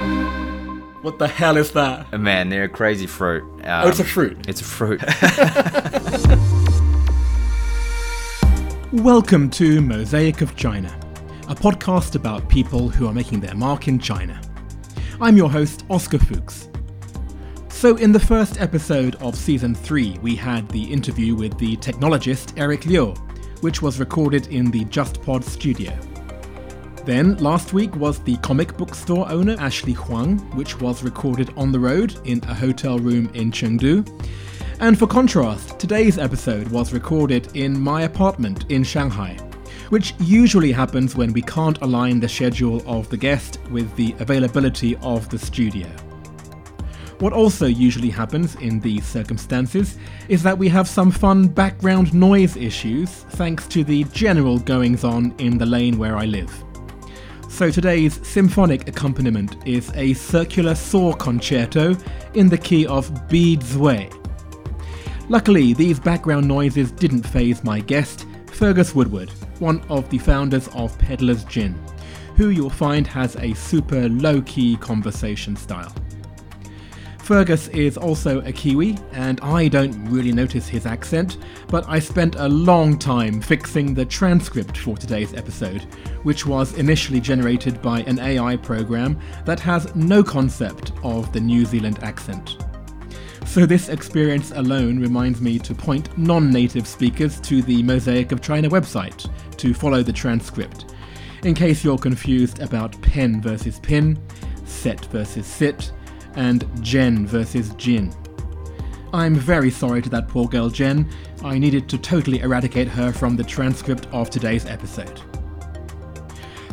What the hell is that? Man, they're a crazy fruit. Um, Oh, it's a fruit. It's a fruit. Welcome to Mosaic of China, a podcast about people who are making their mark in China. I'm your host, Oscar Fuchs. So, in the first episode of season 3, we had the interview with the technologist Eric Liu, which was recorded in the JustPod studio. Then, last week was the comic book store owner Ashley Huang, which was recorded on the road in a hotel room in Chengdu. And for contrast, today's episode was recorded in my apartment in Shanghai, which usually happens when we can't align the schedule of the guest with the availability of the studio. What also usually happens in these circumstances is that we have some fun background noise issues thanks to the general goings on in the lane where I live. So today's symphonic accompaniment is a circular saw concerto in the key of B Zwei. Luckily, these background noises didn't phase my guest, Fergus Woodward, one of the founders of Peddler's Gin, who you'll find has a super low key conversation style. Fergus is also a Kiwi, and I don't really notice his accent, but I spent a long time fixing the transcript for today's episode, which was initially generated by an AI program that has no concept of the New Zealand accent. So, this experience alone reminds me to point non native speakers to the Mosaic of China website to follow the transcript, in case you're confused about pen versus pin, set versus sit, and Jen versus Jin. I'm very sorry to that poor girl Jen. I needed to totally eradicate her from the transcript of today's episode.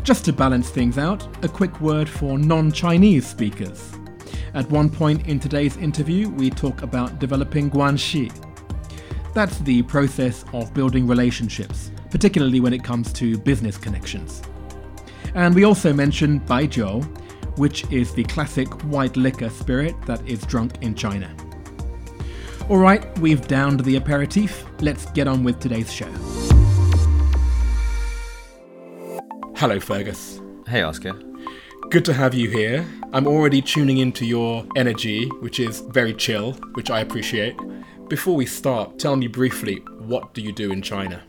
Just to balance things out, a quick word for non Chinese speakers. At one point in today's interview, we talk about developing guanxi. That's the process of building relationships, particularly when it comes to business connections. And we also mention Baijiu, which is the classic white liquor spirit that is drunk in China. Alright, we've downed the aperitif. Let's get on with today's show. Hello, Fergus. hey, Oscar. Good to have you here. I'm already tuning into your energy, which is very chill, which I appreciate. Before we start, tell me briefly what do you do in China?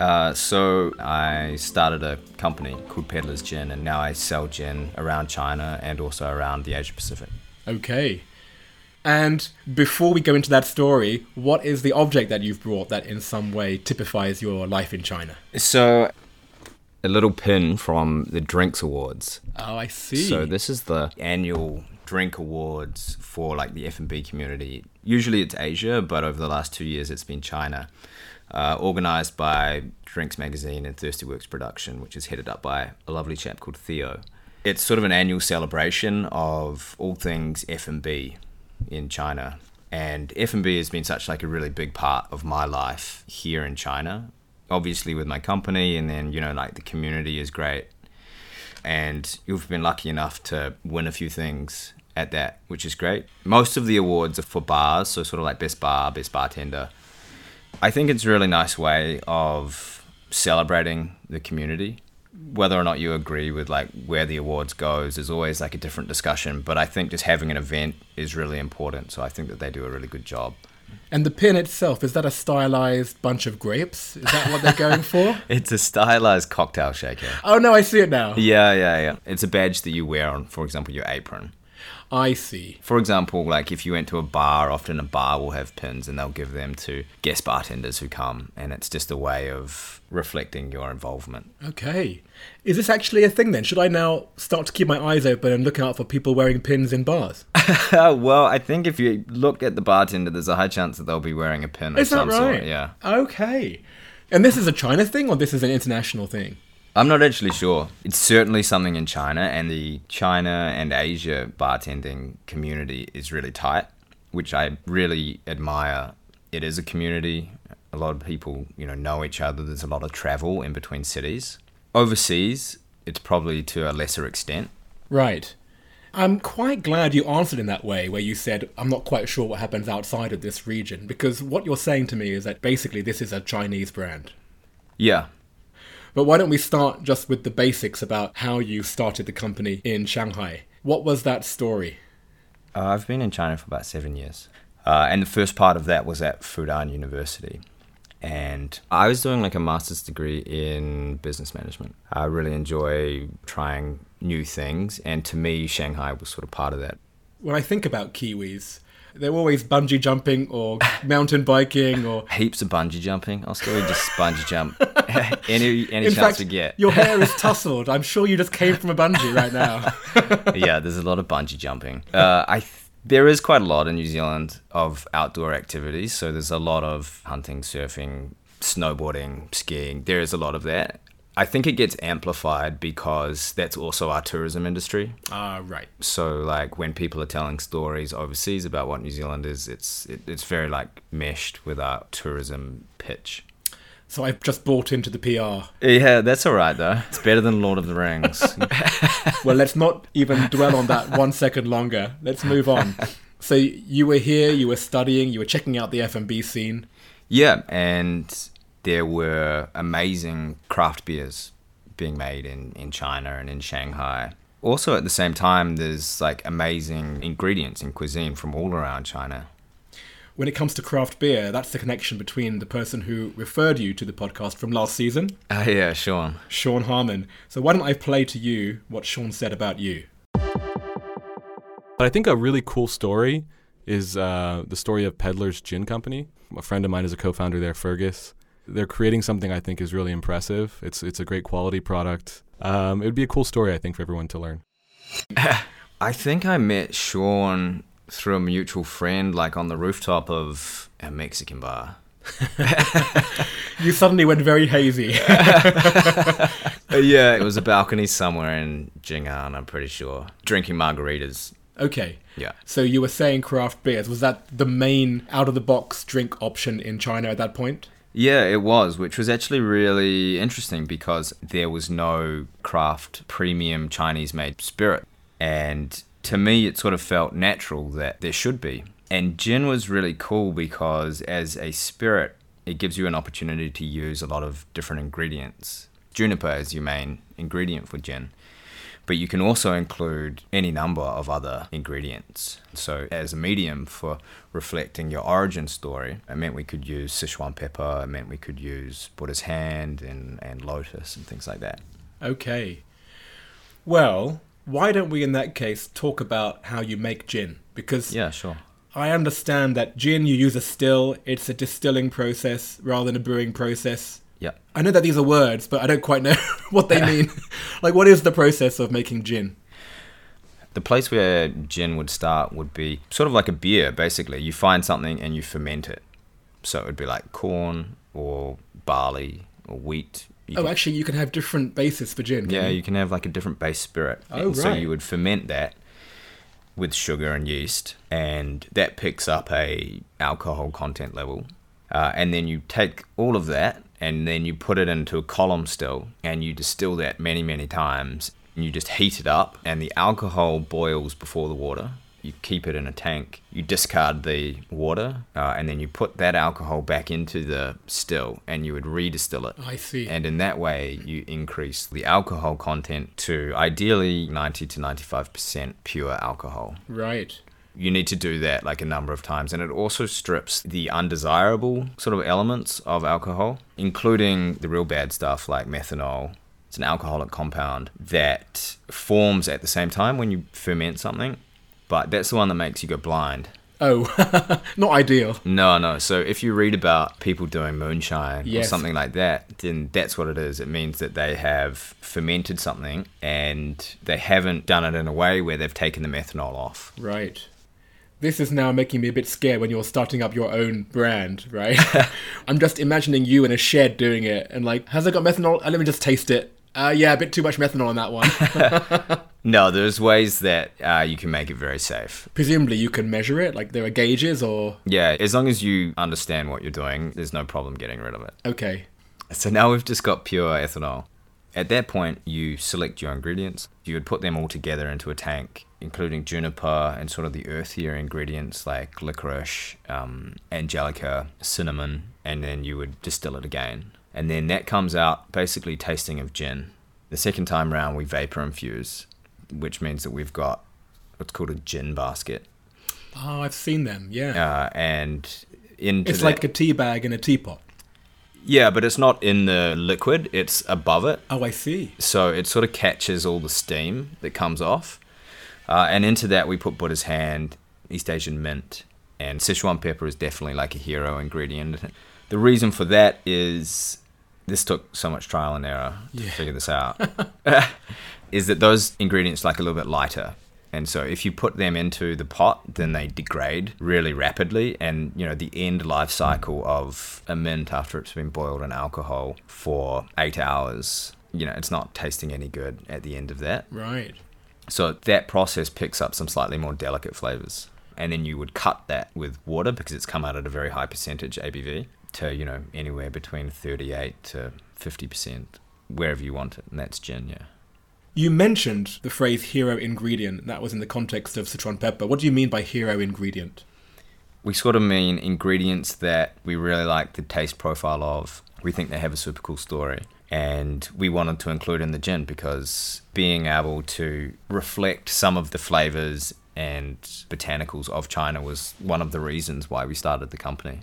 Uh, so I started a company called Peddler's Gin, and now I sell gin around China and also around the Asia Pacific. Okay. And before we go into that story, what is the object that you've brought that in some way typifies your life in China? So, a little pin from the Drinks Awards. Oh, I see. So this is the annual drink awards for like the F&B community. Usually it's Asia, but over the last two years it's been China. Uh, organized by Drinks Magazine and Thirsty Works Production, which is headed up by a lovely chap called Theo. It's sort of an annual celebration of all things F&B in China. And F&B has been such like a really big part of my life here in China. Obviously with my company and then, you know, like the community is great and you've been lucky enough to win a few things at that, which is great. Most of the awards are for bars, so sort of like best bar, best bartender. I think it's a really nice way of celebrating the community. Whether or not you agree with like where the awards goes is always like a different discussion, but I think just having an event is really important. So I think that they do a really good job. And the pin itself, is that a stylized bunch of grapes? Is that what they're going for? It's a stylized cocktail shaker. Oh no, I see it now. Yeah, yeah, yeah. It's a badge that you wear on, for example, your apron. I see. For example, like if you went to a bar, often a bar will have pins and they'll give them to guest bartenders who come, and it's just a way of reflecting your involvement. Okay. Is this actually a thing then? Should I now start to keep my eyes open and look out for people wearing pins in bars? well, I think if you look at the bartender, there's a high chance that they'll be wearing a pin of Is that some right? sort. Yeah. Okay. And this is a China thing or this is an international thing? I'm not actually sure. It's certainly something in China, and the China and Asia bartending community is really tight, which I really admire. It is a community. A lot of people, you know, know each other. There's a lot of travel in between cities. Overseas, it's probably to a lesser extent. Right. I'm quite glad you answered in that way, where you said, I'm not quite sure what happens outside of this region, because what you're saying to me is that basically this is a Chinese brand. Yeah. But why don't we start just with the basics about how you started the company in Shanghai? What was that story? Uh, I've been in China for about seven years. Uh, and the first part of that was at Fudan University. And I was doing like a master's degree in business management. I really enjoy trying new things. And to me, Shanghai was sort of part of that. When I think about Kiwis, they're always bungee jumping or mountain biking or Heaps of bungee jumping. I'll still just bungee jump any any in chance fact we get. your hair is tousled i'm sure you just came from a bungee right now yeah, there's a lot of bungee jumping. Uh, I th- there is quite a lot in New Zealand of outdoor activities. So there's a lot of hunting, surfing, snowboarding, skiing. There is a lot of that. I think it gets amplified because that's also our tourism industry. ah right So like when people are telling stories overseas about what New Zealand is, it's it, it's very like meshed with our tourism pitch. so i've just bought into the pr Yeah, that's all right though. It's better than Lord of the Rings. well let's not even dwell on that one second longer let's move on so you were here you were studying you were checking out the f&b scene Yeah, and there were amazing craft beers being made in, in China and in Shanghai. Also, at the same time, there's like amazing ingredients in cuisine from all around China. when it comes to craft beer that's the connection between the person who referred you to the podcast from last season Ah, yeah, Sean. sean harmon so why don't i play to you what sean said about you But I think a really cool story is uh, the story of Peddler's Gin Company. A friend of mine is a co-founder there, Fergus. They're creating something I think is really impressive. It's it's a great quality product. Um, it would be a cool story, I think, for everyone to learn. I think I met Sean through a mutual friend, like on the rooftop of a Mexican bar. you suddenly went very hazy yeah, it was a balcony somewhere in Jing'an, I'm pretty sure. Drinking margaritas. okay Yeah. So you were saying craft beers. Was that the main out of the box drink option in China at that point? Yeah, it was, which was actually really interesting because there was no craft premium Chinese made spirit. And to me, it sort of felt natural that there should be. And gin was really cool because as a spirit, it gives you an opportunity to use a lot of different ingredients. Juniper is your main ingredient for gin but you can also include any number of other ingredients. So, as a medium for reflecting your origin story, it meant we could use Sichuan pepper, it meant we could use Buddha's hand and, and lotus and things like that. Okay. Well, why don't we in that case talk about how you make gin? Because Yeah, sure. I understand that gin you use a still, it's a distilling process rather than a brewing process. Yeah. I know that these are words, but I don't quite know what they mean. like what is the process of making gin? The place where gin would start would be sort of like a beer, basically. You find something and you ferment it. So, it would be like corn or barley or wheat. You Oh, can- actually you can have different bases for gin. Yeah, you? you can have like a different base spirit. Oh, And So you would ferment that with sugar and yeast, and that picks up a alcohol content level. Uh, and then you take all of that, and then you put it into a column still, and you distill that many, many times. And you just heat it up, and the alcohol boils before the water. You keep it in a tank. You discard the water, uh, and then you put that alcohol back into the still, and you would redistill it. I see. And in that way, you increase the alcohol content to ideally 90 to 95% pure alcohol. right. You need to do that like a number of times. And it also strips the undesirable sort of elements of alcohol, including the real bad stuff like methanol. It's an alcoholic compound that forms at the same time when you ferment something, but that's the one that makes you go blind. Oh, not ideal. No, no. So if you read about people doing moonshine Yes. or something like that, then that's what it is. It means that they have fermented something and they haven't done it in a way where they've taken the methanol off. Right. This is now making me a bit scared when you're starting up your own brand, right? I'm just imagining you in a shed doing it and like, has it got methanol? Uh, let me just taste it. Uh, yeah, a bit too much methanol on that one. No, there's ways that uh, you can make it very safe. Presumably you can measure it, like there are gauges or. Yeah, as long as you understand what you're doing, there's no problem getting rid of it. Okay. So now we've just got pure ethanol. At that point, you select your ingredients. You would put them all together into a tank, including juniper and sort of the earthier ingredients like licorice, um, angelica, cinnamon, and then you would distill it again. And then that comes out basically tasting of gin. The second time round, we vapor infuse, which means that we've got what's called a gin basket, Oh, I've seen them. Yeah. uh, and into it's that- like a tea bag in a teapot. Yeah, but it's not in the liquid; it's above it. Oh, I see. so it sort of catches all the steam that comes off. Uh, and into that, we put Buddha's hand, East Asian mint, and Sichuan pepper is definitely like a hero ingredient. The reason for that is this took so much trial and error to Yeah. figure this out. is that those ingredients like a little bit lighter. And so if you put them into the pot, then they degrade really rapidly. And, you know, the end life cycle of a mint after it's been boiled in alcohol for eight hours, you know, it's not tasting any good at the end of that. Right. So that process picks up some slightly more delicate flavors. And then you would cut that with water because it's come out at a very high percentage ABV to, you know, anywhere between 38 to 50%, wherever you want it. And that's gin, yeah. You mentioned the phrase hero ingredient. That was in the context of Sichuan pepper. What do you mean by hero ingredient? We sort of mean ingredients that we really like the taste profile of. We think they have a super cool story. And we wanted to include in the gin because being able to reflect some of the flavors and botanicals of China was one of the reasons why we started the company.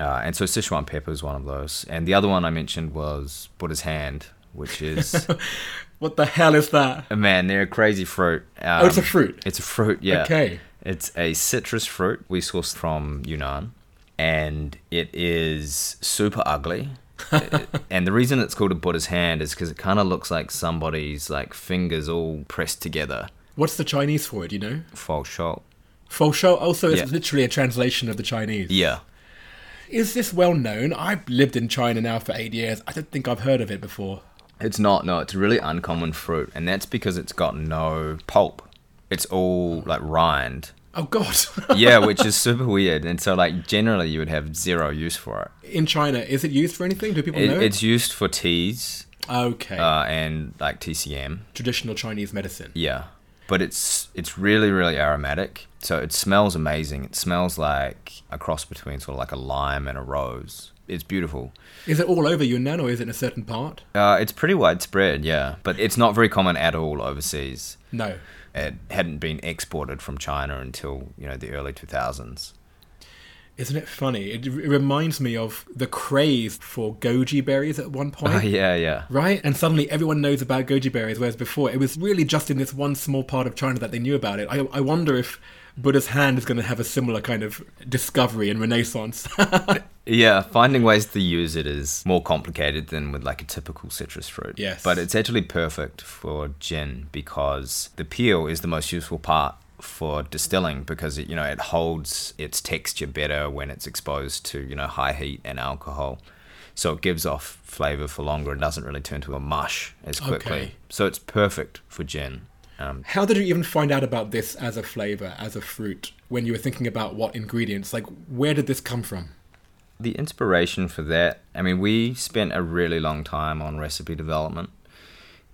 Uh, and so Sichuan pepper is one of those. And the other one I mentioned was Buddha's hand, which is, What the hell is that? man, they're a crazy fruit. Um, oh, it's a fruit. It's a fruit, yeah. Okay. It's a citrus fruit we sourced from Yunnan, and it is super ugly. and the reason it's called a Buddha's hand is because it kind of looks like somebody's like fingers all pressed together. What's the Chinese for it? You know? False shot. Fo shou. Also, it's Yeah. literally a translation of the Chinese. Yeah. Is this well known? I've lived in China now for eight years. I don't think I've heard of it before. It's not. No, it's really uncommon fruit, and that's because it's got no pulp. It's all like rind. Oh God! Yeah, which is super weird. And so, like, generally, you would have zero use for it. in China, is it used for anything? Do people it know? it's used for teas okay. uh, and like TCM. Traditional Chinese medicine. Yeah, but it's it's really really aromatic. So it smells amazing. It smells like a cross between sort of like a lime and a rose. It's beautiful. Is it all over Yunnan or is it in a certain part? Uh, it's pretty widespread, yeah, but it's not very common at all overseas. No. It hadn't been exported from China until you know the early two thousands. Isn't it funny? It, it reminds me of the craze for goji berries at one point. Oh yeah, yeah. Right? And suddenly everyone knows about goji berries, whereas before it was really just in this one small part of China that they knew about it. I, I wonder if Buddha's hand is going to have a similar kind of discovery and renaissance. Yeah, finding ways to use it is more complicated than with like a typical citrus fruit. Yes. But it's actually perfect for gin because the peel is the most useful part for distilling because it you know it holds its texture better when it's exposed to, you know, high heat and alcohol. So it gives off flavor for longer and doesn't really turn to a mush as quickly. Okay. So it's perfect for gin. Um, How did you even find out about this as a flavor, as a fruit, when you were thinking about what ingredients? Like, where did this come from? the inspiration for that, I mean, we spent a really long time on recipe development,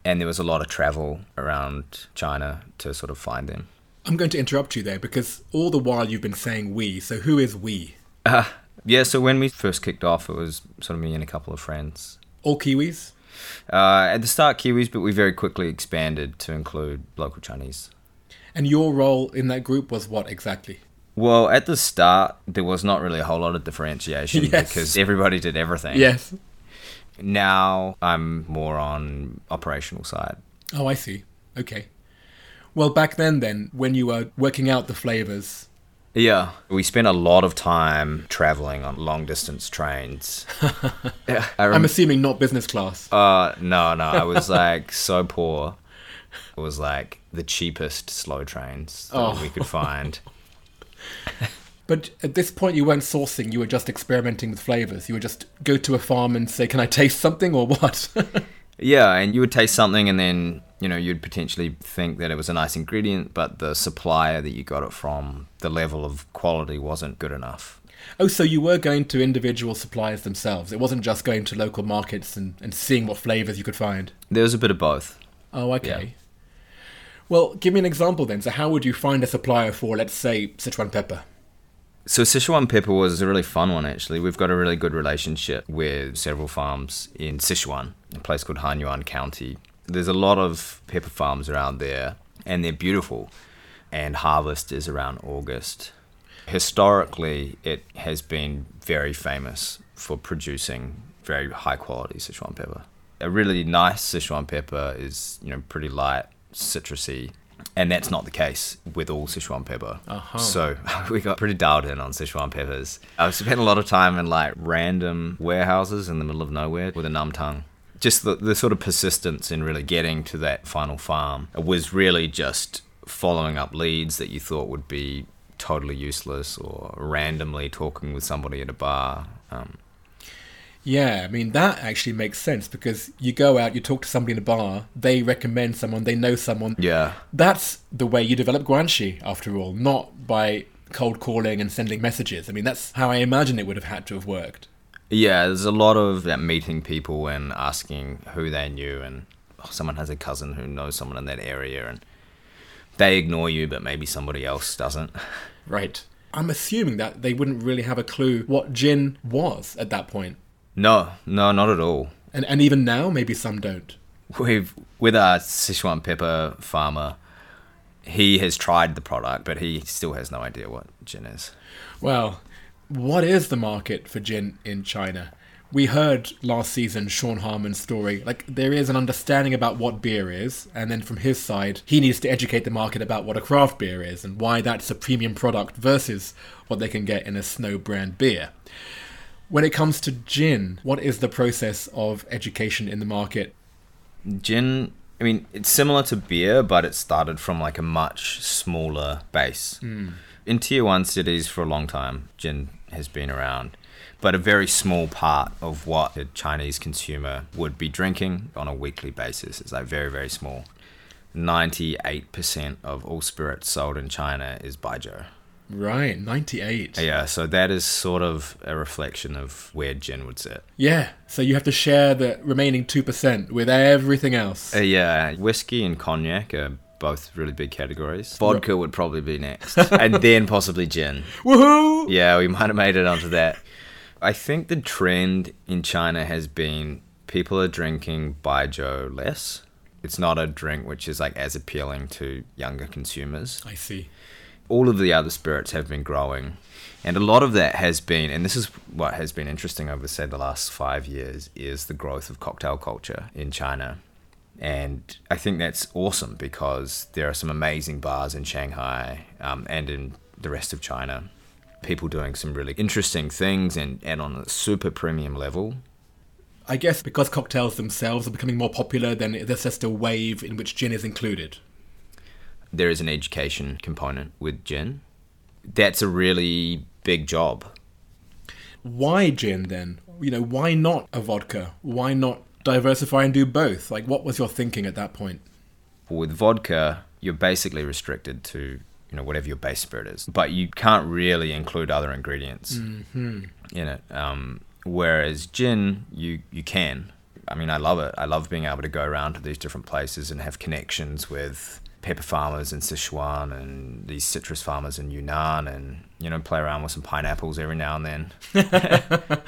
and there was a lot of travel around China to sort of find them. I'm going to interrupt you there because all the while you've been saying we. So who is we? Uh, yeah, so when we first kicked off, it was sort of me and a couple of friends. All Kiwis? Uh, at the start, Kiwis, but we very quickly expanded to include local Chinese. And your role in that group was what exactly? Well, at the start, there was not really a whole lot of differentiation Yes. because everybody did everything. Yes. Now I'm more on operational side. Oh, I see. Okay. Well, back then, then, when you were working out the flavors, Yeah, we spent a lot of time traveling on long distance trains. yeah, I I'm assuming not business class. uh, no, no, I was like so poor. It was like the cheapest slow trains that Oh. we could find. But at this point, you weren't sourcing, you were just experimenting with flavors. You would just go to a farm and say, Can I taste something or what? Yeah, and you would taste something, and then you know you'd potentially think that it was a nice ingredient, but the supplier that you got it from, the level of quality wasn't good enough. oh, so you were going to individual suppliers themselves. It wasn't just going to local markets and, and seeing what flavors you could find. There was a bit of both. Oh, okay. Yeah. Well, give me an example then. So, how would you find a supplier for, let's say, Sichuan pepper? So Sichuan pepper was a really fun one actually. We've got a really good relationship with several farms in Sichuan, a place called Hanyuan County. There's a lot of pepper farms around there, and they're beautiful. and harvest is around August. Historically, it has been very famous for producing very high quality Sichuan pepper. A really nice Sichuan pepper is, you know, pretty light, citrusy, and that's not the case with all Sichuan pepper. Uh-huh. So we got pretty dialed in on Sichuan peppers. I've spent a lot of time in like random warehouses in the middle of nowhere with a numb tongue. Just the, the sort of persistence in really getting to that final farm was really just following up leads that you thought would be totally useless or randomly talking with somebody at a bar. Um, Yeah, I mean that actually makes sense because you go out, you talk to somebody in a bar, they recommend someone, they know someone. yeah. That's the way you develop guanxi, after all, not by cold calling and sending messages. I mean, that's how I imagine it would have had to have worked. Yeah, there's a lot of that meeting people and asking who they knew, and oh, someone has a cousin who knows someone in that area, and they ignore you, but maybe somebody else doesn't. Right. I'm assuming that they wouldn't really have a clue what gin was at that point. No, no, not at all. And, and even now, maybe some don't. We've with our Sichuan pepper farmer, he has tried the product, but he still has no idea what gin is. Well, what is the market for gin in China? We heard last season Sean Harmon's story. Like, there is an understanding about what beer is, and then from his side, he needs to educate the market about what a craft beer is and why that's a premium product versus what they can get in a snow brand beer. When it comes to gin, what is the process of education in the market? Gin, I mean, it's similar to beer, but it started from like a much smaller base. Hmm. In tier one cities for a long time, gin has been around, but a very small part of what the Chinese consumer would be drinking on a weekly basis. It's like very, very small. 98% of all spirits sold in China is baijiu. Right, 98. Yeah, so that is sort of a reflection of where gin would sit. Yeah, so you have to share the remaining 2% with everything else. Uh, yeah, whiskey and cognac are both really big categories. Vodka would probably be next, and then possibly gin. Woohoo! Yeah, we might have made it onto that. I think the trend in China has been people are drinking baijiu less. It's not a drink which is like as appealing to younger consumers. I see. All of the other spirits have been growing. And a lot of that has been, and this is what has been interesting over, say, the last five years, is the growth of cocktail culture in China. And I think that's awesome because there are some amazing bars in Shanghai um, and in the rest of China. People doing some really interesting things and, and on a super premium level. I guess because cocktails themselves are becoming more popular, then there's just a wave in which gin is included. There is an education component with gin. That's a really big job. Why gin then? You know, why not a vodka? Why not diversify and do both? Like, what was your thinking at that point? with vodka, you're basically restricted to you know whatever your base spirit is, but you can't really include other ingredients in it. Um, whereas gin, you you can. I mean, I love it. I love being able to go around to these different places and have connections with pepper farmers in Sichuan and these citrus farmers in Yunnan, and you know play around with some pineapples every now and then.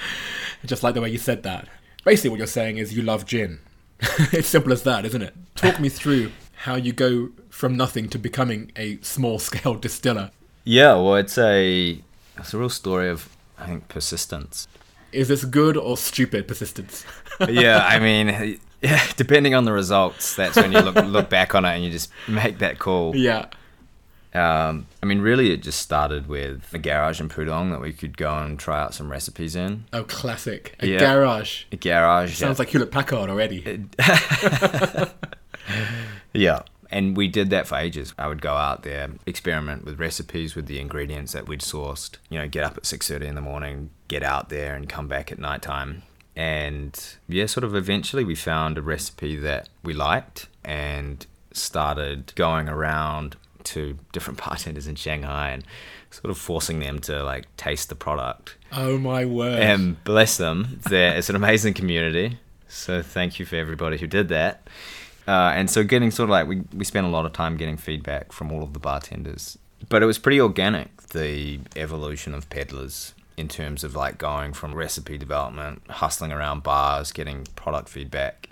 Just like the way you said that. Basically, what you're saying is you love gin. it's simple as that, isn't it? Talk me through how you go from nothing to becoming a small scale distiller. Yeah, well, it's a it's a real story of I think persistence. Is this good or stupid persistence? yeah, I mean, yeah, depending on the results, that's when you look look back on it and you just make that call. yeah. Um, I mean, really, it just started with a garage in Pudong that we could go and try out some recipes in. Oh, classic. A Yeah. garage. A garage. Sounds like Hewlett Packard already. Yeah. And we did that for ages. I would go out there, experiment with recipes with the ingredients that we'd sourced. You know, get up at six thirty in the morning, get out there, and come back at nighttime. And yeah, sort of eventually we found a recipe that we liked and started going around to different bartenders in Shanghai and sort of forcing them to like taste the product. Oh, my word. And bless them, there it's an amazing community. So thank you for everybody who did that. Uh, and so getting sort of like we we spent a lot of time getting feedback from all of the bartenders, but it was pretty organic. The evolution of peddlers in terms of like going from recipe development, hustling around bars, getting product feedback,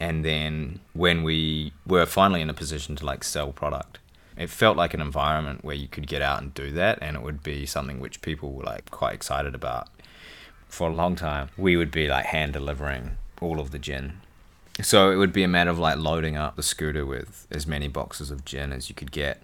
and then when we were finally in a position to like sell product, It felt like an environment where you could get out and do that, and it would be something which people were like quite excited about. For a long time, we would be like hand delivering all of the gin. So it would be a matter of like loading up the scooter with as many boxes of gin as you could get.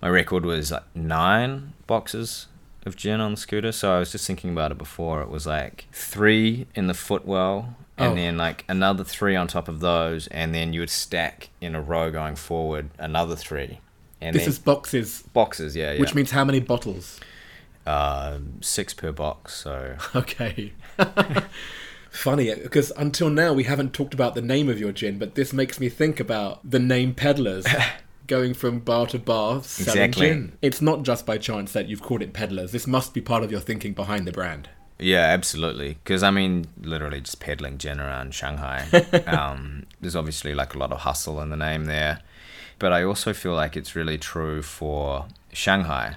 My record was like nine boxes of gin on the scooter. So I was just thinking about it before. It was like three in the footwell, and Oh. then like another three on top of those, and then you would stack in a row going forward another three. And This then is boxes, boxes, yeah, yeah. which means how many bottles? uh, six per box. So Okay. Funny, because until now we haven't talked about the name of your gin, but this makes me think about the name Peddlers. Going from bar to bar selling Exactly. gin. It's not just by chance that you've called it Peddlers. This must be part of your thinking behind the brand. Yeah, absolutely. Because I mean, literally just peddling gin around Shanghai. um, there's obviously like a lot of hustle in the name there, but I also feel like it's really true for Shanghai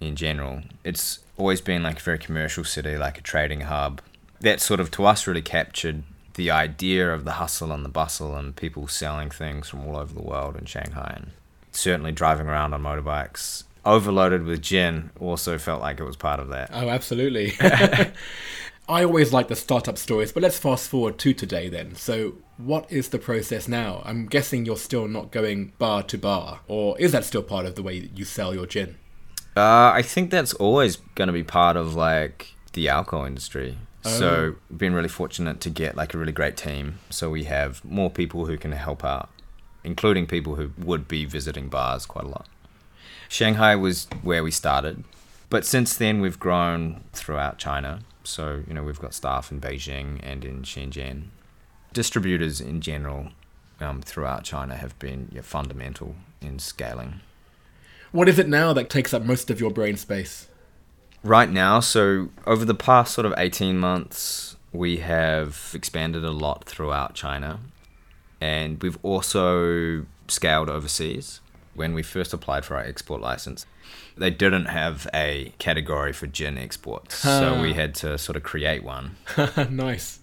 in general. It's always been like a very commercial city, like a trading hub. That sort of to us really captured the idea of the hustle and the bustle and people selling things from all over the world in Shanghai. And certainly driving around on motorbikes overloaded with gin also felt like it was part of that. Oh, absolutely. I always like the startup stories, but let's fast forward to today then. So, what is the process now? I'm guessing you're still not going bar to bar, or is that still part of the way that you sell your gin? Uh, I think that's always going to be part of like the alcohol industry. So we've been really fortunate to get like a really great team. So we have more people who can help out, including people who would be visiting bars quite a lot. Shanghai was where we started, but since then we've grown throughout China. So you know we've got staff in Beijing and in Shenzhen. Distributors in general um, throughout China have been yeah, fundamental in scaling. What is it now that takes up most of your brain space? right now so over the past sort of 18 months we have expanded a lot throughout china and we've also scaled overseas when we first applied for our export license they didn't have a category for gin exports so we had to sort of create one nice.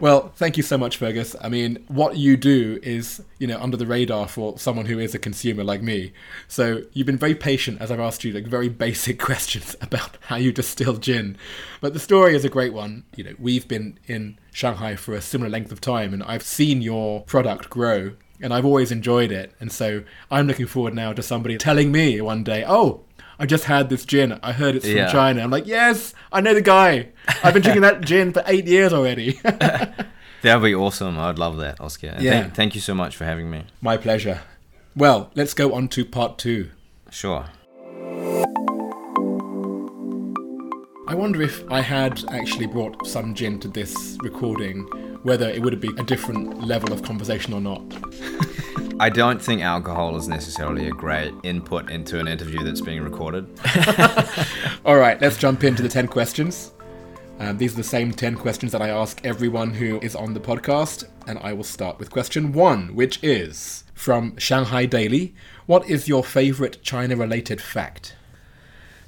Well, thank you so much, Fergus. I mean, what you do is, you know, under the radar for someone who is a consumer like me. So you've been very patient as I've asked you like very basic questions about how you distill gin. But the story is a great one. You know, we've been in Shanghai for a similar length of time and I've seen your product grow and I've always enjoyed it. And so I'm looking forward now to somebody telling me one day, "Oh, I just had this gin. I heard it's from Yeah. China." I'm like, "Yes, I know the guy. I've been drinking that gin for eight years already." that would be awesome i'd love that oscar And Yeah. thank, thank you so much for having me My pleasure. Well, let's go on to part two. sure I wonder if I had actually brought some gin to this recording, whether it would have been a different level of conversation or not. I don't think alcohol is necessarily a great input into an interview that's being recorded. All right, let's jump into the 10 questions. Um, these are the same 10 questions that I ask everyone who is on the podcast, and I will start with question one, which is from Shanghai Daily What is your favorite China related fact?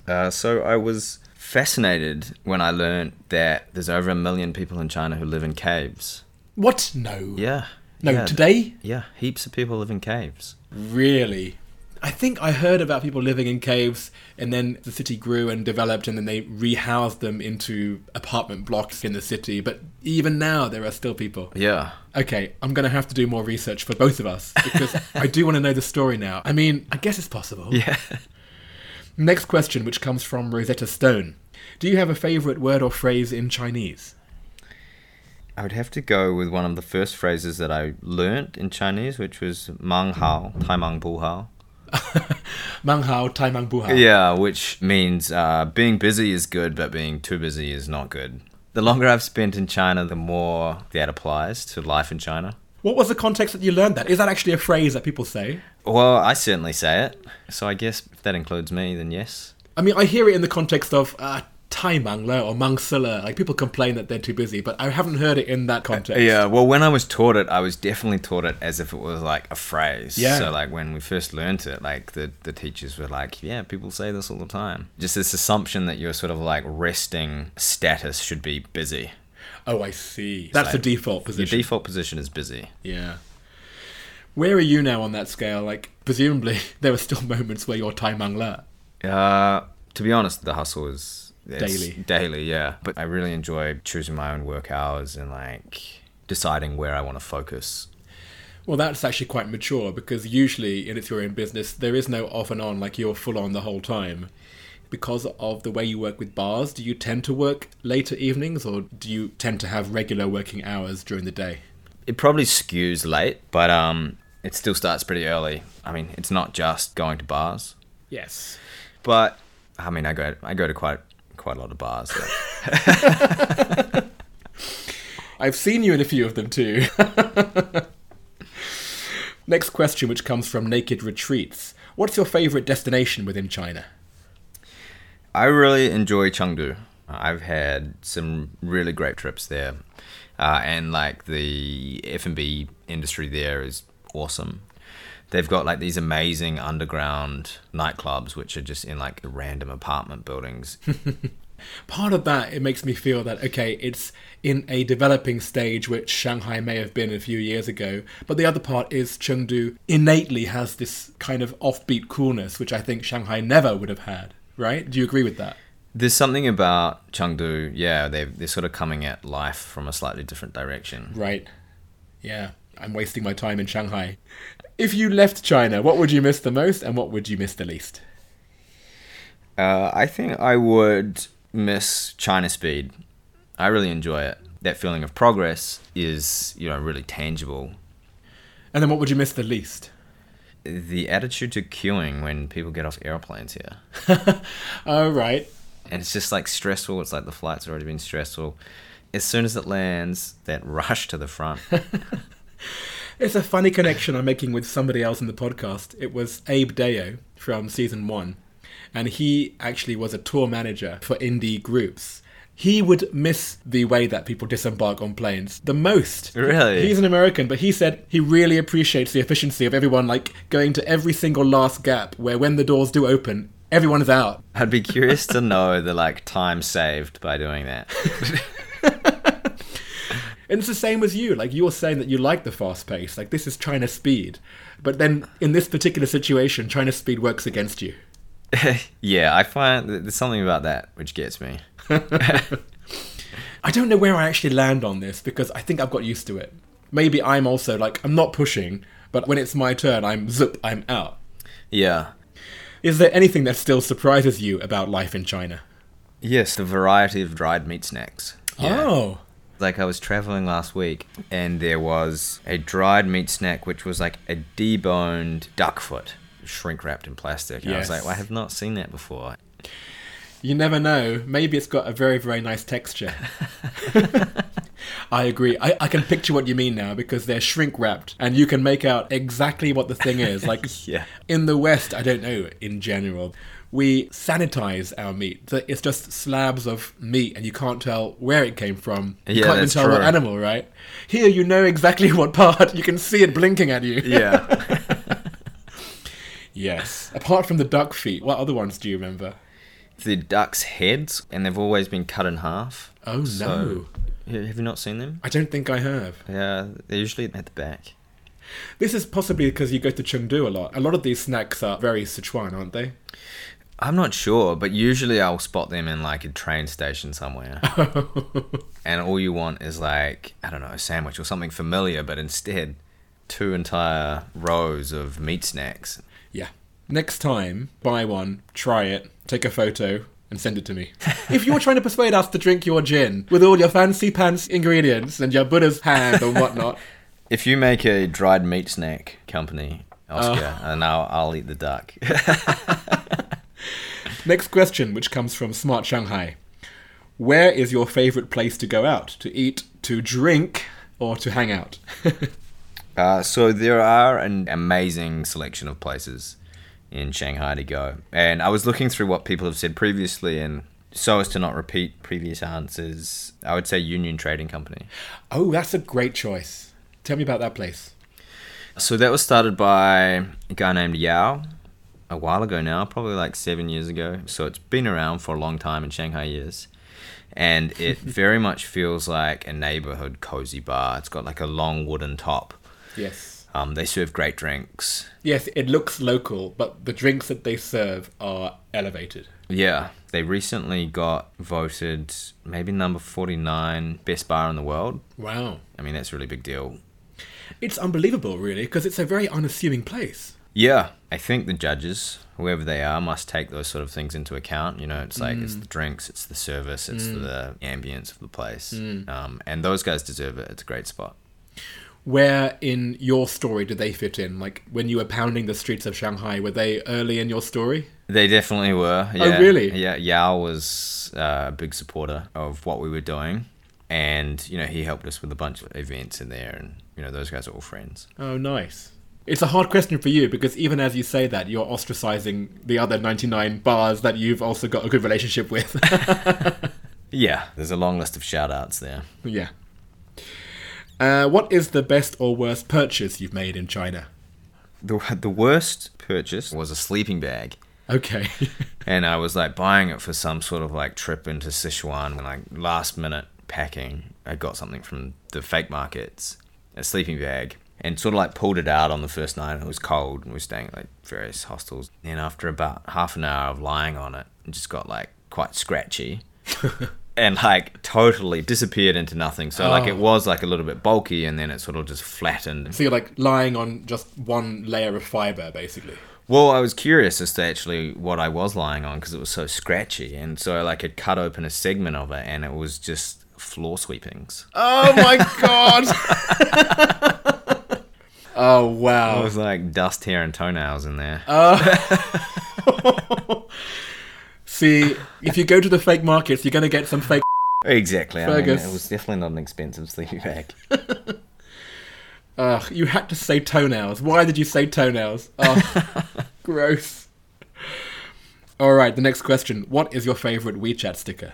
Uh, so I was fascinated when I learned that there's over a million people in China who live in caves. What? No. Yeah. No, yeah, today? Yeah, heaps of people live in caves. Really? I think I heard about people living in caves, and then the city grew and developed, and then they rehoused them into apartment blocks in the city. But even now, there are still people. Yeah. Okay, I'm going to have to do more research for both of us because I do want to know the story now. I mean, I guess it's possible. Yeah. Next question, which comes from Rosetta Stone. Do you have a favorite word or phrase in Chinese? I would have to go with one of the first phrases that I learnt in Chinese, which was Mang Hao, Tai Mang Bu Hao. Mang hao, tai mang bu hao. Yeah, which means uh, being busy is good, but being too busy is not good. The longer I've spent in China, the more that applies to life in China. What was the context that you learned that? Is that actually a phrase that people say? Well, I certainly say it. So I guess if that includes me, then yes. I mean, I hear it in the context of uh, tai mang le or mangsela. Like people complain that they're too busy, but I haven't heard it in that context. Yeah, well, when I was taught it, I was definitely taught it as if it was like a phrase. Yeah. So, like, when we first learnt it, like, the, the teachers were like, yeah, people say this all the time. Just this assumption that your sort of like resting status should be busy. Oh, I see. That's the default Your position. default position is busy. yeah. Where are you now on that scale? Like, presumably there are still moments where you're Tai Mang Le. Uh, to be honest, the hustle is Daily. Daily, yeah. But I really enjoy choosing my own work hours and like deciding where I want to focus. Well, that's actually quite mature because usually in it's your own business, there is no off and on, like you're full on the whole time. Because of the way you work with bars, do you tend to work later evenings or do you tend to have regular working hours during the day? It probably skews late, but um, it still starts pretty early. I mean, it's not just going to bars, Yes. but I mean, I go I go to quite quite a lot of bars. so- I've seen you in a few of them too. Next question, which comes from Naked Retreats. What's your favorite destination within China? I really enjoy Chengdu. I've had some really great trips there, uh, and like the F and B industry there is awesome. They've got like these amazing underground nightclubs, which are just in like random apartment buildings. Part of that, it makes me feel that, okay, it's in a developing stage, which Shanghai may have been a few years ago. But the other part is Chengdu innately has this kind of offbeat coolness, which I think Shanghai never would have had, right? Do you agree with that? There's something about Chengdu, yeah, they they're sort of coming at life from a slightly different direction. Right. Yeah, I'm wasting my time in Shanghai. If you left China, what would you miss the most and what would you miss the least? Uh, I think I would miss China Speed. I really enjoy it. That feeling of progress is, you know, really tangible. And then what would you miss the least? The attitude to queuing when people get off airplanes here. Oh, right. And it's just like stressful. It's like the flight's already been stressful. As soon as it lands, that rush to the front. It's a funny connection I'm making with somebody else in the podcast. It was Abe Deyo from season one, and he actually was a tour manager for indie groups. He would miss the way that people disembark on planes the most. Really? He's an American, but he said he really appreciates the efficiency of everyone like going to every single last gap where when the doors do open, everyone is out. I'd be curious to know the like time saved by doing that. And it's the same as you. Like you're saying that you like the fast pace. Like this is China speed. But then in this particular situation, China speed works against you. yeah, I find there's something about that which gets me. I don't know where I actually land on this because I think I've got used to it. Maybe I'm also like I'm not pushing, but when it's my turn, I'm zip, I'm out. Yeah. Is there anything that still surprises you about life in China? Yes, the variety of dried meat snacks. Yeah. Oh, Like I was traveling last week and there was a dried meat snack which was like a deboned duck foot, shrink wrapped in plastic. And I was like, well, I have not seen that before. You never know. Maybe it's got a very very nice texture. I agree. I, I can picture what you mean now because they're shrink wrapped and you can make out exactly what the thing is. Like Yeah. in the West, I don't know, in general, we sanitize our meat. So It's just slabs of meat and you can't tell where it came from. You Yeah, can't even tell what animal, right? Here, you know exactly what part. You can see it blinking at you. Yeah. Yes. Apart from the duck feet, what other ones do you remember? The duck's heads and they've always been cut in half. Oh, no. So- Yeah, Have you not seen them? I don't think I have. Yeah, they're usually at the back. This is possibly because you go to Chengdu a lot. A lot of these snacks are very Sichuan, aren't they? I'm not sure, but usually I'll spot them in like a train station somewhere. and all you want is like, I don't know, a sandwich or something familiar, but instead, two entire rows of meat snacks. Yeah. Next time, buy one, try it, take a photo, and send it to me. if you're trying to persuade us to drink your gin with all your fancy pants ingredients and your Buddha's hand and whatnot, If you make a dried meat snack company, Oscar, and I'll, I'll eat the duck. next question, which comes from Smart Shanghai. Where is your favorite place to go out? To eat, to drink, or to hang out? Uh, so there are an amazing selection of places in Shanghai to go, and I was looking through what people have said previously, and so as to not repeat previous answers, I would say Union Trading Company. oh, that's a great choice. Tell me about that place. So that was started by a guy named Yao a while ago now, probably like seven years ago. So it's been around for a long time in Shanghai years. And it very much feels like a neighborhood cozy bar. It's got like a long wooden top. Yes. Um, they serve great drinks. Yes, it looks local, but the drinks that they serve are elevated. Yeah, they recently got voted maybe number 49 best bar in the world. Wow. I mean, that's a really big deal. It's unbelievable, really, because it's a very unassuming place. Yeah, I think the judges, whoever they are, must take those sort of things into account. You know, it's like it's the drinks, it's the service, it's the ambience of the place. Um, and those guys deserve it. It's a great spot. Where in your story did they fit in? Like when you were pounding the streets of Shanghai, were they early in your story? They definitely were. Yeah. really? Yeah. Yao was uh, a big supporter of what we were doing, and you know he helped us with a bunch of events in there, and you know those guys are all friends. Oh, nice. It's a hard question for you because even as you say that, you're ostracizing the other 99 bars that you've also got a good relationship with. Yeah, there's a long list of shout outs there. yeah. Uh, what is the best or worst purchase you've made in China? The the worst purchase was a sleeping bag. Okay. and I was like buying it for some sort of like trip into Sichuan, like last minute packing. I got something from the fake markets, a sleeping bag, and sort of like pulled it out on the first night. And it was cold, and we were staying at like various hostels. And after about half an hour of lying on it, it just got like quite scratchy. And like totally disappeared into nothing. So like Oh. it was like a little bit bulky, and then it sort of just flattened. so you're like lying on just one layer of fiber, basically. Well, I was curious as to actually what I was lying on because it was so scratchy, and so I like had cut open a segment of it, and it was just floor sweepings. Oh my god! oh wow! It was like dust, hair, and toenails in there. Oh. See, if you go to the fake markets, you're gonna get some fake. exactly. I mean, it was definitely not an expensive sleeping bag. Ugh, you had to say toenails. Why did you say toenails? Oh, gross. All right, the next question. What is your favorite WeChat sticker?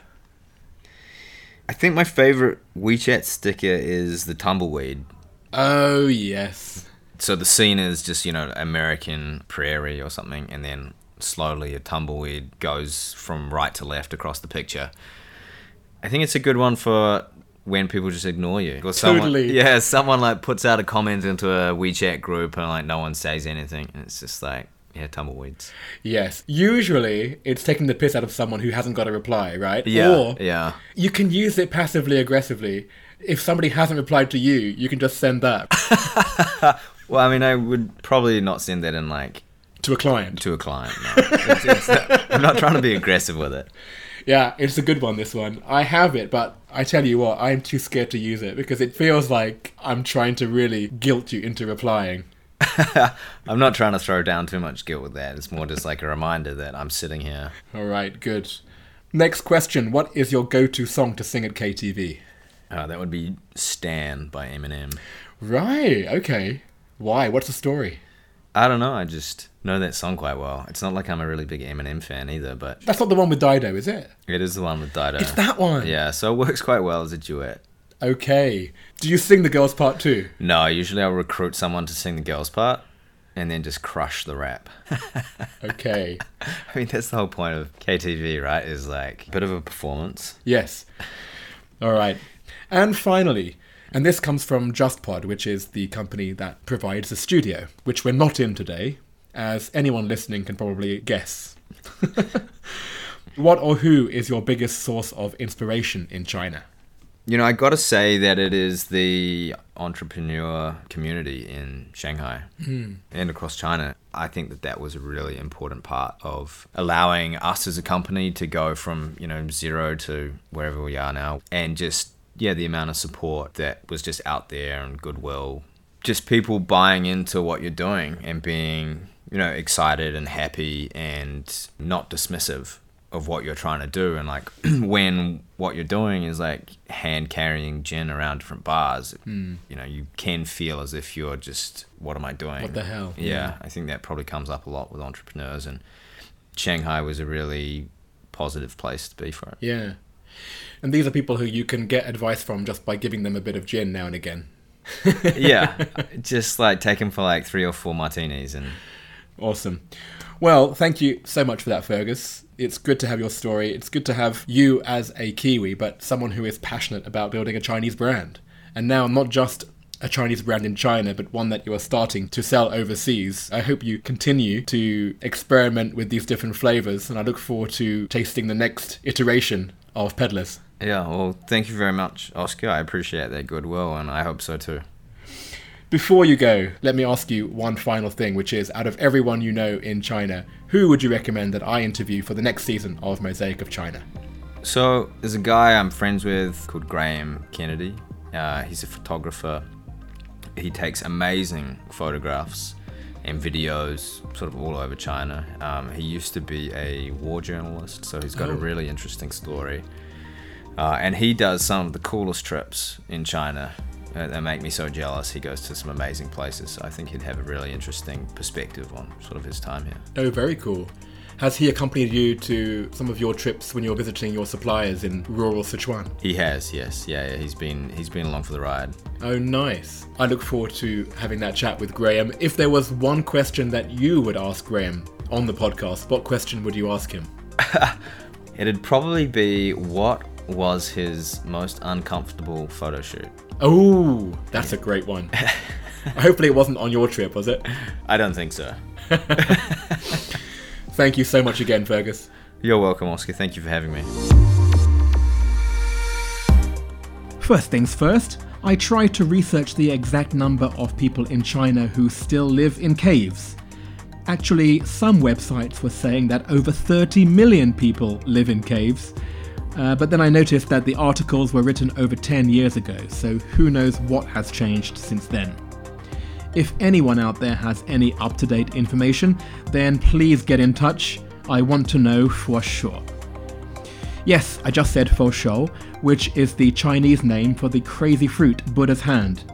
I think my favorite WeChat sticker is the tumbleweed. Oh yes. So the scene is just you know American prairie or something, and then slowly a tumbleweed goes from right to left across the picture. I think it's a good one for when people just ignore you. Or someone, Totally. Yeah, someone like puts out a comment into a WeChat group and like no one says anything, and it's just like yeah, tumbleweeds. Yes. Usually, it's taking the piss out of someone who hasn't got a reply, right? Yeah, Or yeah. you can use it passively aggressively. If somebody hasn't replied to you, you can just send that Well, I mean, I would probably not send that in like to a client. to a client. No. It's- it's- I'm not trying to be aggressive with it. Yeah, it's a good one, this one. I have it, but I tell you what, I'm too scared to use it because it feels like I'm trying to really guilt you into replying. I'm not trying to throw down too much guilt with that. It's more just like a reminder that I'm sitting here. All right, good. Next question What is your go to song to sing at KTV? Uh, that would be Stan by Eminem. Right, okay. Why? What's the story? I don't know. I just know that song quite well. It's not like I'm a really big Eminem fan either, but That's not the one with Dido, is it? it is the one with Dido. It's that one. Yeah, so it works quite well as a duet. Okay. Do you sing the girls' part too? No, usually I'll recruit someone to sing the girls' part and then just crush the rap. Okay. I mean, that's the whole point of KTV, right? Is like a bit of a performance. yes. All right. And finally, and this comes from JustPod, which is the company that provides the studio, which we're not in today, as anyone listening can probably guess. what or who is your biggest source of inspiration in China? You know, I got to say that it is the entrepreneur community in Shanghai hmm. and across China. I think that that was a really important part of allowing us as a company to go from, you know, zero to wherever we are now. And just, yeah, the amount of support that was just out there and goodwill. Just people buying into what you're doing and being, you know, excited and happy and not dismissive of what you're trying to do and like when what you're doing is like hand carrying gin around different bars hmm. you know you can feel as if you're just what am i doing What the hell? yeah, Yeah. i think that probably comes up a lot with entrepreneurs and shanghai was a really positive place to be for it Yeah. And these are people who you can get advice from just by giving them a bit of gin now and again. yeah just like take him for like three or four martinis and Awesome. Well, thank you so much for that, Fergus. It's good to have your story. It's good to have you as a Kiwi, but someone who is passionate about building a Chinese brand. And now, not just a Chinese brand in China, but one that you are starting to sell overseas. I hope you continue to experiment with these different flavors, and I look forward to tasting the next iteration of Peddlers. Yeah, well, thank you very much, Oscar. I appreciate that goodwill, and I hope so too. Before you go, let me ask you one final thing, which is out of everyone you know in China, who would you recommend that I interview for the next season of Mosaic of China? So, there's a guy I'm friends with called Graham Kennedy. Uh, he's a photographer. He takes amazing photographs and videos sort of all over China. Um, he used to be a war journalist, so he's got oh. a really interesting story. Uh, and he does some of the coolest trips in China they make me so jealous. He goes to some amazing places. I think he'd have a really interesting perspective on sort of his time here. Oh, very cool. Has he accompanied you to some of your trips when you're visiting your suppliers in rural Sichuan? He has, yes. Yeah, yeah, he's been he's been along for the ride. Oh, nice. I look forward to having that chat with Graham. If there was one question that you would ask Graham on the podcast, what question would you ask him? It'd probably be what was his most uncomfortable photo shoot? Oh, that's a great one. Hopefully, it wasn't on your trip, was it? I don't think so. Thank you so much again, Fergus. You're welcome, Oscar. Thank you for having me. First things first, I tried to research the exact number of people in China who still live in caves. Actually, some websites were saying that over 30 million people live in caves, uh, but then I noticed that the articles were written over 10 years ago, so who knows what has changed since then. If anyone out there has any up to date information, then please get in touch. I want to know for sure. Yes, I just said fo shou, which is the Chinese name for the crazy fruit Buddha's hand.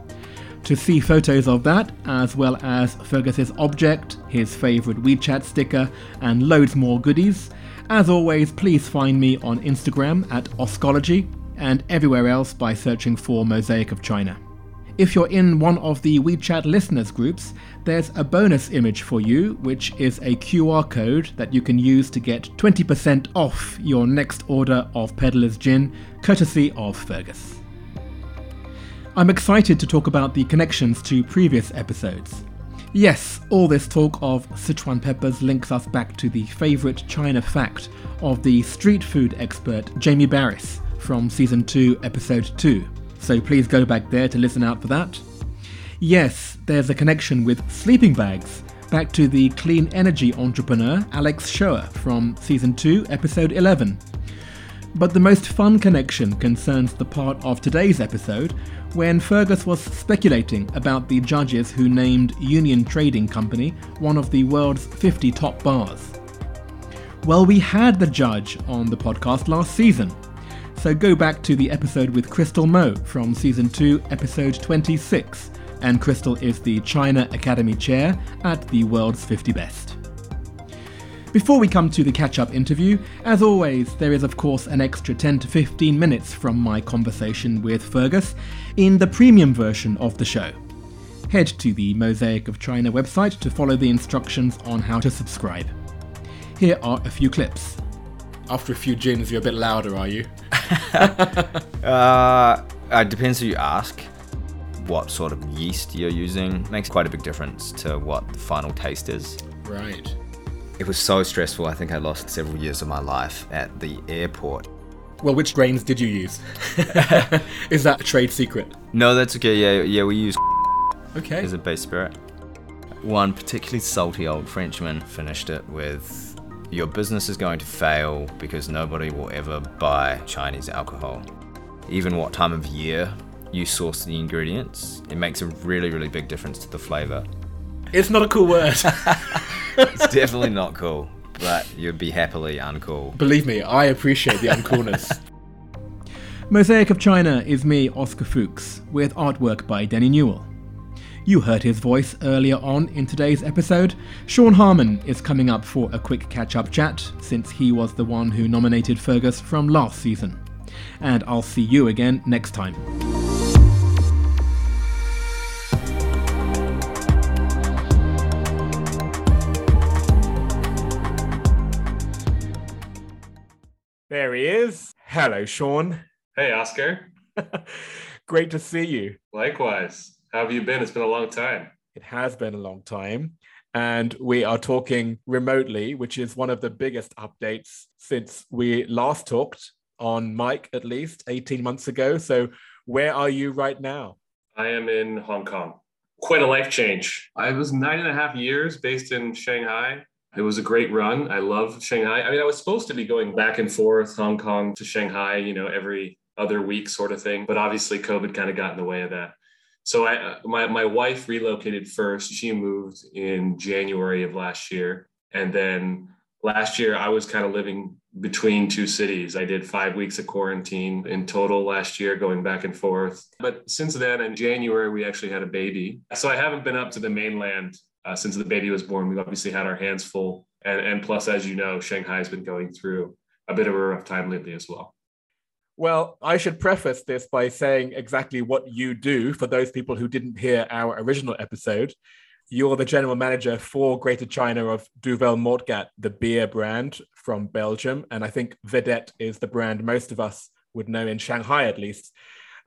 To see photos of that, as well as Fergus's object, his favourite WeChat sticker, and loads more goodies, as always, please find me on Instagram at Oscology and everywhere else by searching for Mosaic of China. If you're in one of the WeChat listeners groups, there's a bonus image for you, which is a QR code that you can use to get 20% off your next order of Peddler's Gin, courtesy of Fergus. I'm excited to talk about the connections to previous episodes. Yes, all this talk of Sichuan peppers links us back to the favourite China fact of the street food expert Jamie Barys from Season 2, Episode 2. So please go back there to listen out for that. Yes, there's a connection with sleeping bags, back to the clean energy entrepreneur Alex Shoer from Season 2, Episode 11. But the most fun connection concerns the part of today's episode when Fergus was speculating about the judges who named Union Trading Company one of the world's 50 top bars. Well, we had the judge on the podcast last season, so go back to the episode with Crystal Mo from season 2, episode 26, and Crystal is the China Academy Chair at the world's 50 best. Before we come to the catch up interview, as always, there is of course an extra 10 to 15 minutes from my conversation with Fergus in the premium version of the show. Head to the Mosaic of China website to follow the instructions on how to subscribe. Here are a few clips. After a few gins, you're a bit louder, are you? uh, it depends who you ask. What sort of yeast you're using makes quite a big difference to what the final taste is. Right. It was so stressful. I think I lost several years of my life at the airport. Well, which grains did you use? Is that a trade secret? No, that's okay. Yeah, yeah, we use okay as a base spirit. One particularly salty old Frenchman finished it with your business is going to fail because nobody will ever buy Chinese alcohol. Even what time of year you source the ingredients, it makes a really, really big difference to the flavor. It's not a cool word. it's definitely not cool, but you'd be happily uncool. Believe me, I appreciate the uncoolness. Mosaic of China is me, Oscar Fuchs, with artwork by Denny Newell. You heard his voice earlier on in today's episode. Sean Harmon is coming up for a quick catch up chat, since he was the one who nominated Fergus from last season. And I'll see you again next time. There he is. Hello, Sean. Hey, Oscar. Great to see you. Likewise. How have you been? It's been a long time. It has been a long time. And we are talking remotely, which is one of the biggest updates since we last talked on mic, at least 18 months ago. So, where are you right now? I am in Hong Kong. Quite a life change. I was nine and a half years based in Shanghai. It was a great run. I love Shanghai. I mean, I was supposed to be going back and forth Hong Kong to Shanghai, you know, every other week sort of thing. But obviously, COVID kind of got in the way of that. So I, uh, my, my wife relocated first. She moved in January of last year. And then last year, I was kind of living between two cities. I did five weeks of quarantine in total last year, going back and forth. But since then, in January, we actually had a baby. So I haven't been up to the mainland uh, since the baby was born. We've obviously had our hands full. And, and plus, as you know, Shanghai has been going through a bit of a rough time lately as well. Well, I should preface this by saying exactly what you do for those people who didn't hear our original episode. You're the general manager for Greater China of Duvel Moortgat, the beer brand from Belgium. And I think Vedette is the brand most of us would know in Shanghai, at least.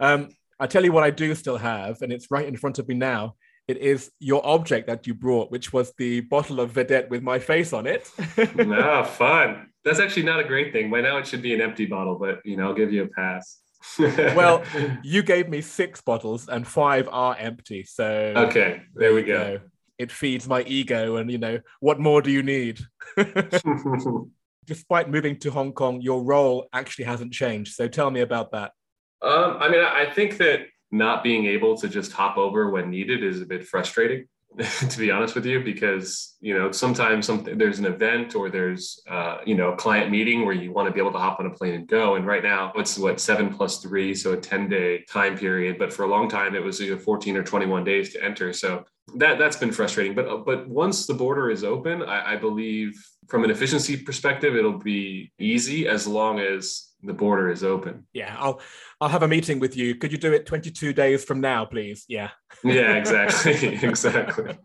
Um, I tell you what I do still have, and it's right in front of me now. It is your object that you brought, which was the bottle of Vedette with my face on it. ah, fun. That's actually not a great thing. By now it should be an empty bottle, but you know, I'll give you a pass. well, you gave me six bottles and five are empty. So Okay, there we go. It feeds my ego and you know, what more do you need? Despite moving to Hong Kong, your role actually hasn't changed. So tell me about that. Um, I mean, I think that not being able to just hop over when needed is a bit frustrating to be honest with you because you know sometimes something there's an event or there's uh, you know a client meeting where you want to be able to hop on a plane and go. And right now it's what seven plus three so a 10 day time period. But for a long time it was either 14 or 21 days to enter. So that that's been frustrating. But but once the border is open I, I believe from an efficiency perspective it'll be easy as long as the border is open. Yeah, I'll I'll have a meeting with you. Could you do it 22 days from now, please? Yeah. Yeah, exactly. exactly.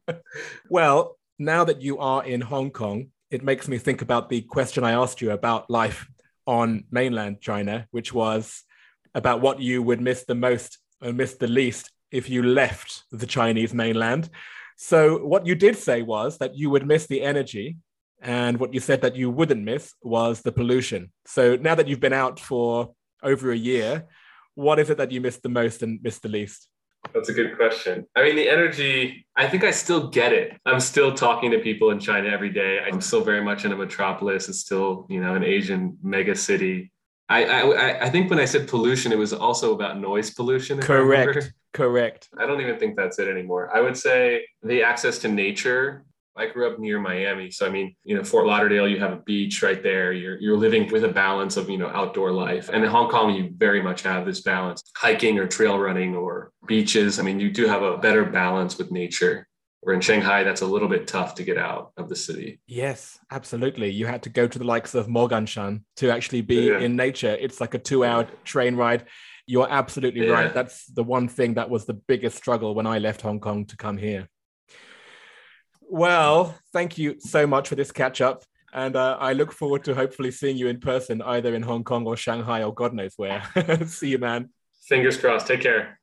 well, now that you are in Hong Kong, it makes me think about the question I asked you about life on mainland China, which was about what you would miss the most or miss the least if you left the Chinese mainland. So, what you did say was that you would miss the energy and what you said that you wouldn't miss was the pollution. So now that you've been out for over a year, what is it that you missed the most and missed the least? That's a good question. I mean, the energy, I think I still get it. I'm still talking to people in China every day. I'm still very much in a metropolis. It's still, you know, an Asian mega city. I, I, I think when I said pollution, it was also about noise pollution. Correct. Correct. I don't even think that's it anymore. I would say the access to nature I grew up near Miami. So, I mean, you know, Fort Lauderdale, you have a beach right there. You're, you're living with a balance of, you know, outdoor life. And in Hong Kong, you very much have this balance hiking or trail running or beaches. I mean, you do have a better balance with nature. Where in Shanghai, that's a little bit tough to get out of the city. Yes, absolutely. You had to go to the likes of Moganshan to actually be yeah. in nature. It's like a two hour train ride. You're absolutely yeah. right. That's the one thing that was the biggest struggle when I left Hong Kong to come here. Well, thank you so much for this catch up. And uh, I look forward to hopefully seeing you in person, either in Hong Kong or Shanghai or God knows where. See you, man. Fingers crossed. Take care.